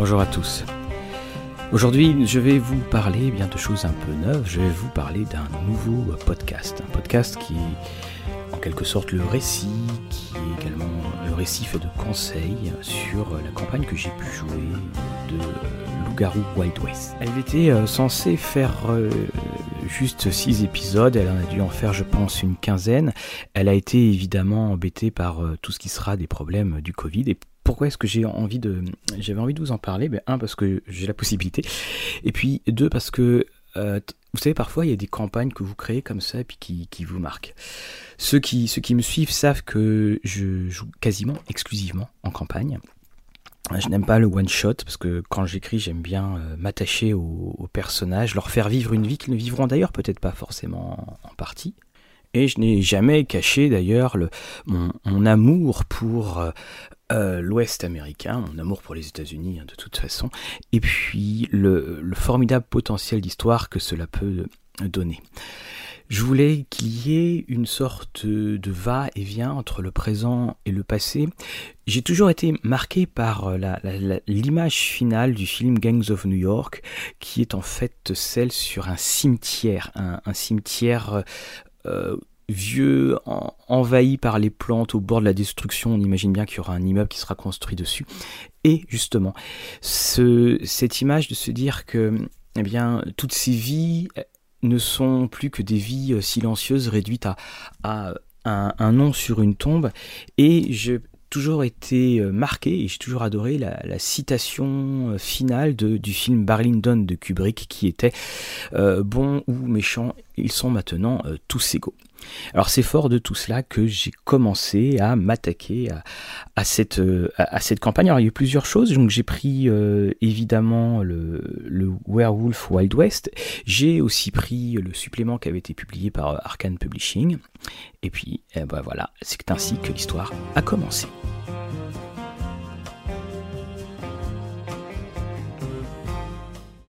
bonjour à tous. Aujourd'hui, je vais vous parler eh bien de choses un peu neuves. Je vais vous parler d'un nouveau podcast, un podcast qui est en quelque sorte le récit, qui est également le récit fait de conseils sur la campagne que j'ai pu jouer de Loup-garou Wild West. Elle était euh, censée faire euh, juste 6 épisodes, elle en a dû en faire je pense une quinzaine. Elle a été évidemment embêtée par euh, tout ce qui sera des problèmes du Covid. Et pourquoi est-ce que j'ai envie de j'avais envie de vous en parler? Ben, un parce que j'ai la possibilité. Et puis deux parce que vous savez parfois il y a des campagnes que vous créez comme ça et puis qui, qui vous marquent. Ceux qui ceux qui me suivent savent que je joue quasiment exclusivement en campagne je n'aime pas le one shot parce que quand j'écris, j'aime bien euh, m'attacher aux, personnages, leur faire vivre une vie qu'ils ne vivront d'ailleurs peut-être pas forcément en, partie. Et je n'ai jamais caché d'ailleurs mon, amour pour euh, euh, l'Ouest américain, mon amour pour les États-Unis hein, de toute façon, et puis le formidable potentiel d'histoire que cela peut donner. Je voulais qu'il y ait une sorte de va-et-vient entre le présent et le passé. J'ai toujours été marqué par l'image finale du film Gangs of New York, qui est en fait celle sur un cimetière, un, cimetière euh, vieux, envahi par les plantes, au bord de la destruction. On imagine bien qu'il y aura un immeuble qui sera construit dessus. Et justement, ce, cette image de se dire que eh bien, toutes ces vies, ne sont plus que des vies euh, silencieuses réduites à, un, nom sur une tombe. Et j'ai toujours été euh, marqué et j'ai toujours adoré la, citation euh, finale du film Barlindon de Kubrick qui était Bon ou méchant, ils sont maintenant tous égaux. Alors c'est fort de tout cela que j'ai commencé à m'attaquer à, cette, euh, à, cette campagne. Alors il y a eu plusieurs choses. Donc j'ai pris euh, évidemment le, Werewolf Wild West. J'ai aussi pris le supplément qui avait été publié par Arkane Publishing. Et puis eh ben voilà, c'est ainsi que l'histoire a commencé.